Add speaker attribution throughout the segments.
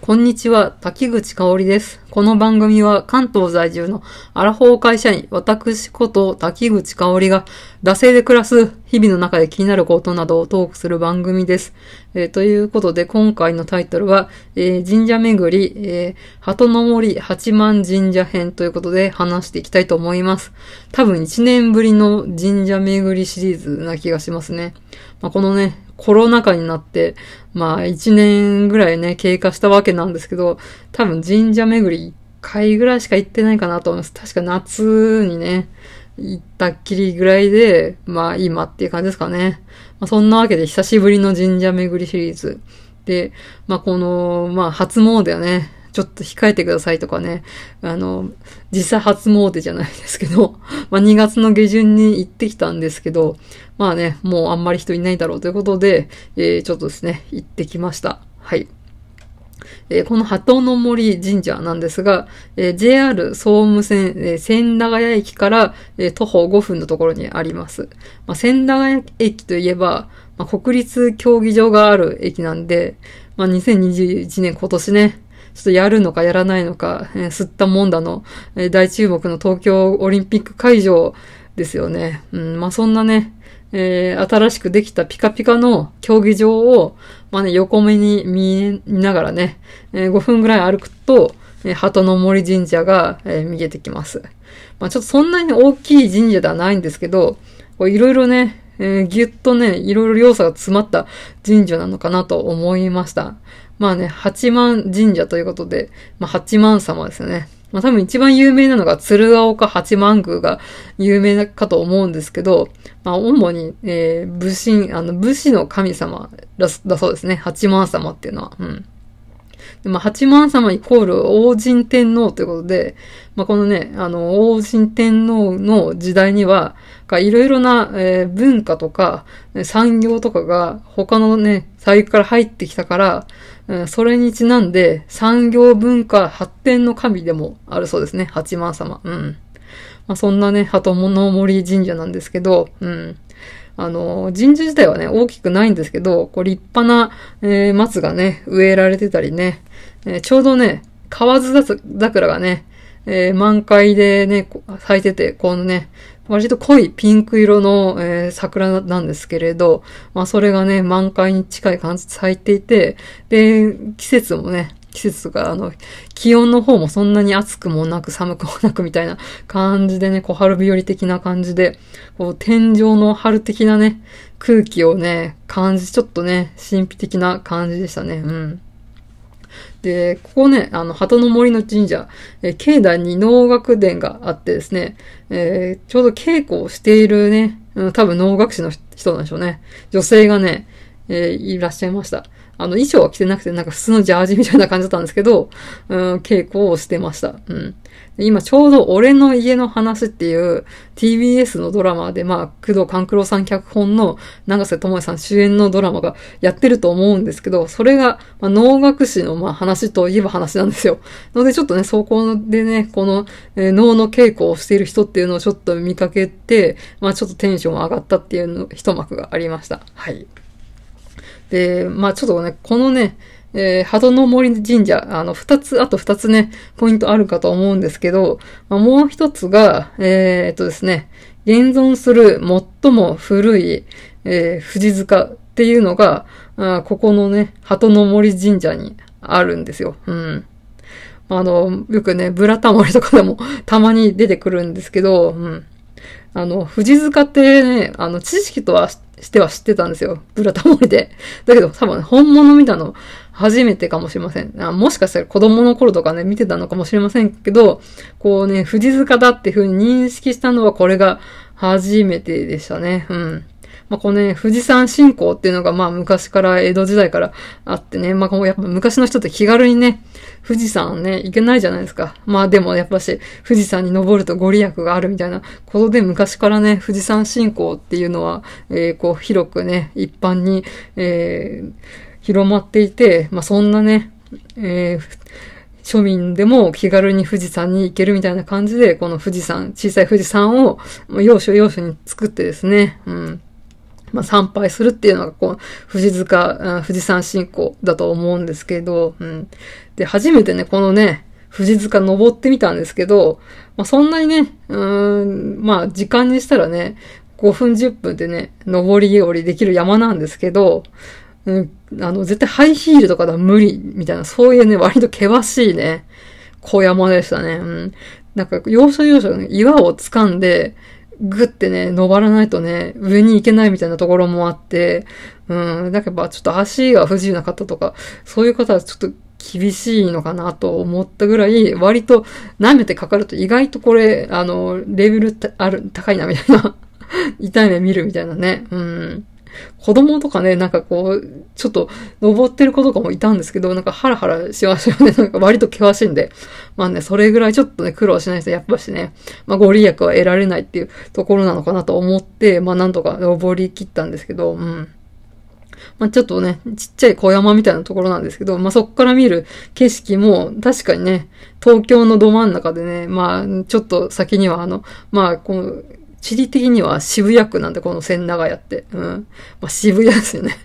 Speaker 1: こんにちは、滝口香織です。この番組は関東在住のアラフォー会社員、私こと滝口香織が、惰性で暮らす日々の中で気になることなどをトークする番組です。えー、ということで、今回のタイトルは、えー、神社巡り、えー、鳩の森八幡神社編ということで話していきたいと思います。多分1年ぶりの神社巡りシリーズな気がしますね。まあ、このね、コロナ禍になって、まあ一年ぐらいね、経過したわけなんですけど、多分神社巡り一回ぐらいしか行ってないかなと思います。確か夏にね、行ったっきりぐらいで、まあ今っていう感じですかね。まあ、そんなわけで久しぶりの神社巡りシリーズ。で、まあこの、まあ初詣はね、ちょっと控えてくださいとかね、あの、実際初詣じゃないですけど、まあ2月の下旬に行ってきたんですけど、まあね、もうあんまり人いないだろうということで、えー、ちょっとですね、行ってきました。はい。えー、この鳩の森神社なんですが、えー、JR 総務線、えー、千駄ヶ谷駅から、え徒歩5分のところにあります。まあ、千駄ヶ谷駅といえば、まあ、国立競技場がある駅なんで、まあ、2021年今年ね、ちょっとやるのかやらないのか、えー、吸ったもんだの、えー、大注目の東京オリンピック会場ですよね。うん、まあそんなね、えー、新しくできたピカピカの競技場を、まあね、横目に見ながらね、えー、5分ぐらい歩くと、えー、鳩の森神社が、えー、見えてきます。まあちょっとそんなに大きい神社ではないんですけど、いろいろね、えー、ぎゅっとね、いろいろ要素が詰まった神社なのかなと思いました。まあね、八幡神社ということで、まあ八幡様ですよね。まあ多分一番有名なのが鶴岡八幡宮が有名かと思うんですけど、まあ主に、えー、武神、あの武士の神様だそうですね。八幡様っていうのは。うん。まあ、八幡様イコール王神天皇ということで、まあ、このね、あの、王神天皇の時代には、いろいろな、えー、文化とか、産業とかが他のね、大陸から入ってきたから、うん、それにちなんで産業文化発展の神でもあるそうですね。八幡様。うん。まあ、そんなね、鳩物森神社なんですけど、うん。あの、神社自体はね、大きくないんですけど、こう立派な、えー、松がね、植えられてたりね、えー、ちょうどね、河津桜がね、えー、満開でね、咲いてて、このね、割と濃いピンク色の、えー、桜なんですけれど、まあそれがね、満開に近い感じで咲いていて、で、季節もね、季節とか、あの、気温の方もそんなに暑くもなく寒くもなくみたいな感じでね、こう春日和的な感じで、こう天井の春的なね、空気をね、感じ、ちょっとね、神秘的な感じでしたね。うん。で、ここね、あの、鳩の森の神社、えー、境内に能楽殿があってですね、えー、ちょうど稽古をしているね、うん、多分能楽師の人なんでしょうね。女性がね、えー、いらっしゃいました。あの、衣装は着てなくて、なんか普通のジャージみたいな感じだったんですけど、うん、稽古をしてました。うん。今ちょうど俺の家の話っていう TBS のドラマで、まあ、工藤官九郎さん脚本の長瀬智也さん主演のドラマがやってると思うんですけど、それが、まあ、能楽師のまあ話といえば話なんですよ。のでちょっとね、そこでね、この、えー、能の稽古をしている人っていうのをちょっと見かけて、まあちょっとテンション上がったっていうの、一幕がありました。はい。で、まあちょっとね、このね、えー、鳩の森神社、あの、二つ、あと二つね、ポイントあるかと思うんですけど、まあ、もう一つが、えー、っとですね、現存する最も古い、えー、富士塚っていうのが、あここのね、鳩の森神社にあるんですよ。うん。あの、よくね、ブラタモリとかでもたまに出てくるんですけど、うん。あの、藤塚ってね、あの、知識とはしては知ってたんですよ。ブラタモリで。だけど多分本物見たの初めてかもしれません。あもしかしたら子供の頃とかね、見てたのかもしれませんけど、こうね、藤塚だっていう風に認識したのはこれが初めてでしたね。うん。まあ、このね、富士山信仰っていうのがまあ昔から江戸時代からあってね、まあこうやっぱ昔の人って気軽にね、富士山ね、行けないじゃないですか。まあでもやっぱし、富士山に登るとご利益があるみたいなことで昔からね、富士山信仰っていうのは、えー、こう広くね、一般に、えー、広まっていて、まあそんなね、えー、庶民でも気軽に富士山に行けるみたいな感じで、この富士山、小さい富士山を要所要所に作ってですね、うん。まあ、参拝するっていうのが、こう、富士塚、富士山信仰だと思うんですけど、うん。で、初めてね、このね、富士塚登ってみたんですけど、まあ、そんなにね、うーん、まあ、時間にしたらね、5分10分でね、登り降りできる山なんですけど、うん、あの、絶対ハイヒールとかでは無理、みたいな、そういうね、割と険しいね、小山でしたね。うん。なんか、要所要所ね、岩を掴んで、ぐってね、登らないとね、上に行けないみたいなところもあって、うん、だけどちょっと足が不自由な方とか、そういう方はちょっと厳しいのかなと思ったぐらい、割と舐めてかかると意外とこれ、あの、レベルある、高いなみたいな痛い目見るみたいなね。うん。子供とかね、なんかこう、ちょっと登ってる子とかもいたんですけど、なんかハラハラしましたよね。なんか割と険しいんで。まあね、それぐらいちょっとね、苦労しないとやっぱしね、まあご利益は得られないっていうところなのかなと思って、まあなんとか登り切ったんですけど、うん。まあ、ちょっとね、ちっちゃい小山みたいなところなんですけど、まあ、そこから見る景色も、確かにね、東京のど真ん中でね、まあ、ちょっと先にはあの、まあ、この、地理的には渋谷区なんで、この千長屋って。うん。まあ、渋谷ですよね。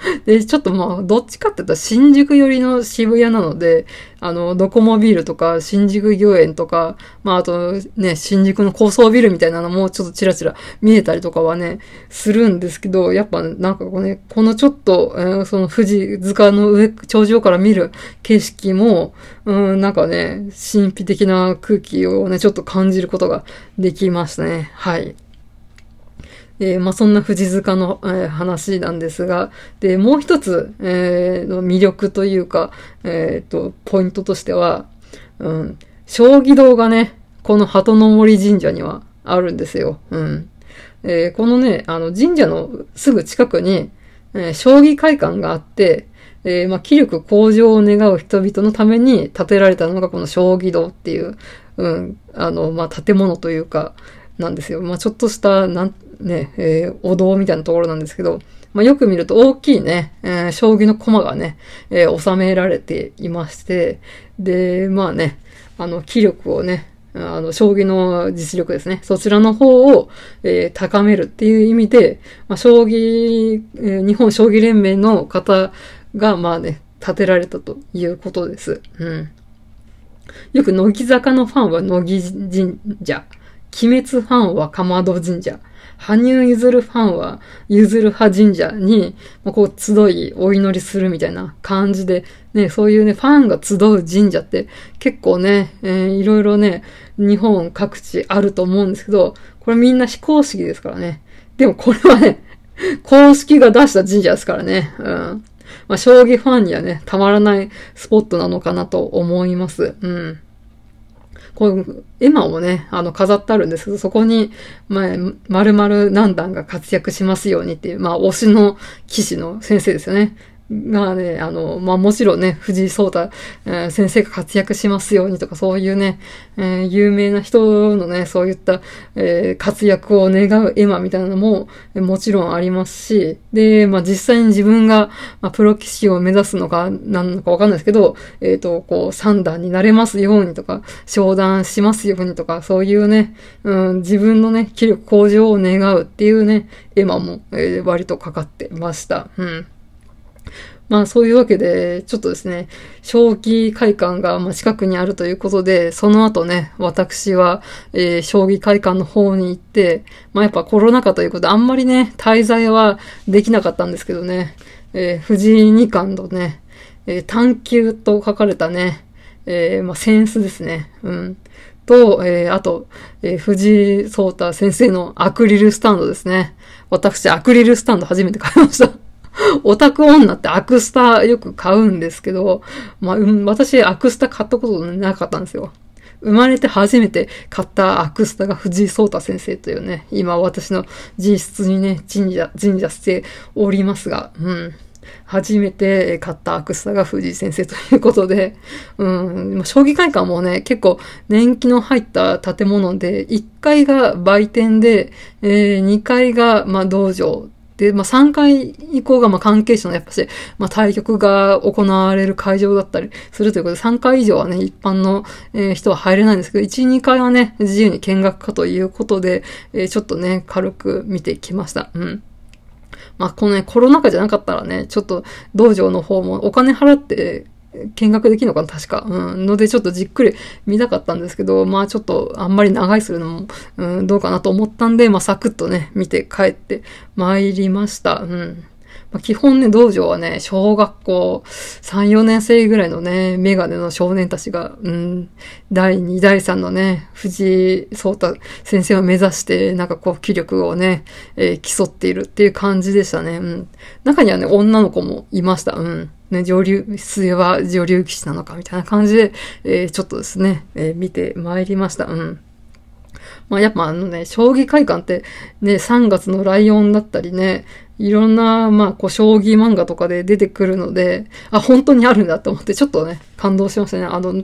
Speaker 1: で、ちょっとまあ、どっちかって言ったら新宿寄りの渋谷なので、あの、ドコモビルとか、新宿御苑とか、まあ、あとね、新宿の高層ビルみたいなのもちょっとちらちら見えたりとかはね、するんですけど、やっぱなんかこうね、このちょっと、えー、その富士塚の上、頂上から見る景色も、うん、なんかね、神秘的な空気をね、ちょっと感じることができましたね。はい。えー、まあ、そんな富士塚の、えー、話なんですが、で、もう一つ、えー、の魅力というか、えっ、と、ポイントとしては、うん、将棋堂がね、この鳩の森神社にはあるんですよ。うん。えこのね、あの、神社のすぐ近くに、え将棋会館があって、えまあ、気力向上を願う人々のために建てられたのがこの将棋堂っていう、うん、あの、まあ、建物というか、なんですよ。まあ、ちょっとした、なん、ね、えー、お堂みたいなところなんですけど、まあ、よく見ると大きいね、えー、将棋の駒がね、えー、収められていまして、で、まあね、あの、気力をね、あの、将棋の実力ですね。そちらの方を、えー、高めるっていう意味で、まあ、将棋、えー、日本将棋連盟の方が、まあね、建てられたということです。うん。よく乃木坂のファンは乃木神社、鬼滅ファンはかまど神社、羽生結弦ファンは、結弦派神社に、こう、集い、お祈りするみたいな感じで、ね、そういうね、ファンが集う神社って結構ね、えー、いろいろね、日本各地あると思うんですけど、これみんな非公式ですからね。でもこれはね、公式が出した神社ですからね。うん。まあ、将棋ファンにはね、たまらないスポットなのかなと思います。うん。こう、絵馬をね、あの、飾ってあるんですけど、そこに、まあ、丸々何段が活躍しますようにっていう、まあ、推しの騎士の先生ですよね。がね、あの、まあ、もちろんね、藤井聡太、えー、先生が活躍しますようにとか、そういうね、えー、有名な人のね、そういった、えー、活躍を願う絵馬みたいなのも、もちろんありますし、で、まあ、実際に自分が、まあ、プロ棋士を目指すのか、なのかわかんないですけど、えっ、と、こう、三段になれますようにとか、昇段しますようにとか、そういうね、うん、自分のね、気力向上を願うっていうね、絵馬も、え割とかかってました。うん。まあそういうわけで、ちょっとですね、将棋会館がま近くにあるということで、その後ね、私は、えー、将棋会館の方に行って、まあやっぱコロナ禍ということで、あんまりね、滞在はできなかったんですけどね、えー、藤井二冠のね、えー、探求と書かれたね、えー、まあセンスですね。うん。と、えー、あと、えー、藤井聡太先生のアクリルスタンドですね。私、アクリルスタンド初めて買いました。オタク女ってアクスタよく買うんですけど、まあ、うん、私アクスタ買ったことなかったんですよ。生まれて初めて買ったアクスタが藤井聡太先生というね、今私の実質にね、神社、神社しておりますが、うん。初めて買ったアクスタが藤井先生ということで、うん、将棋会館もね、結構年季の入った建物で、1階が売店で、えー、2階が、まあ、道場で、まあ、3回以降が、ま、関係者のやっぱし、まあ、対局が行われる会場だったりするということで、3回以上はね、一般の、えー、人は入れないんですけど、1、2回はね、自由に見学かということで、えー、ちょっとね、軽く見てきました。うん。まあ、このね、コロナ禍じゃなかったらね、ちょっと道場の方もお金払って見学できるのかな確か。うん。ので、ちょっとじっくり見たかったんですけど、まあちょっとあんまり長いするのも、うん、どうかなと思ったんで、まあサクッとね、見て帰って参りました。うん。まあ、基本ね、道場はね、小学校3、4年生ぐらいのね、メガネの少年たちが、うん、第2、第3のね、藤井聡太先生を目指して、なんかこう、気力をね、えー、競っているっていう感じでしたね。うん。中にはね、女の子もいました。うん。ね、上流、末は上流騎士なのかみたいな感じで、えー、ちょっとですね、えー、見てまいりました。うん。まあやっぱあのね、将棋会館ってね、3月のライオンだったりね、いろんな、まあ、こう、将棋漫画とかで出てくるので、あ、本当にあるんだと思って、ちょっとね、感動しましたね。あの、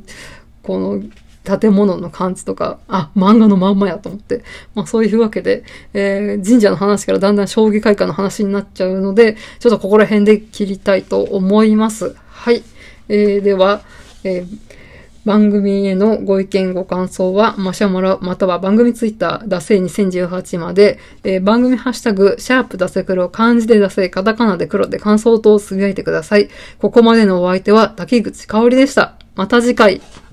Speaker 1: この、建物の感じとか、あ、漫画のまんまやと思って。まあそういうわけで、えー、神社の話からだんだん将棋会館の話になっちゃうので、ちょっとここら辺で切りたいと思います。はい。えー、では、えー番組へのご意見ご感想は、マシャマロまたは番組ツイッター、ダセ2018まで、えー、番組ハッシュタグ、シャープダセ黒、漢字でダセ、カタカナで黒で感想等をつぶやいてください。ここまでのお相手は、滝口香織でした。また次回。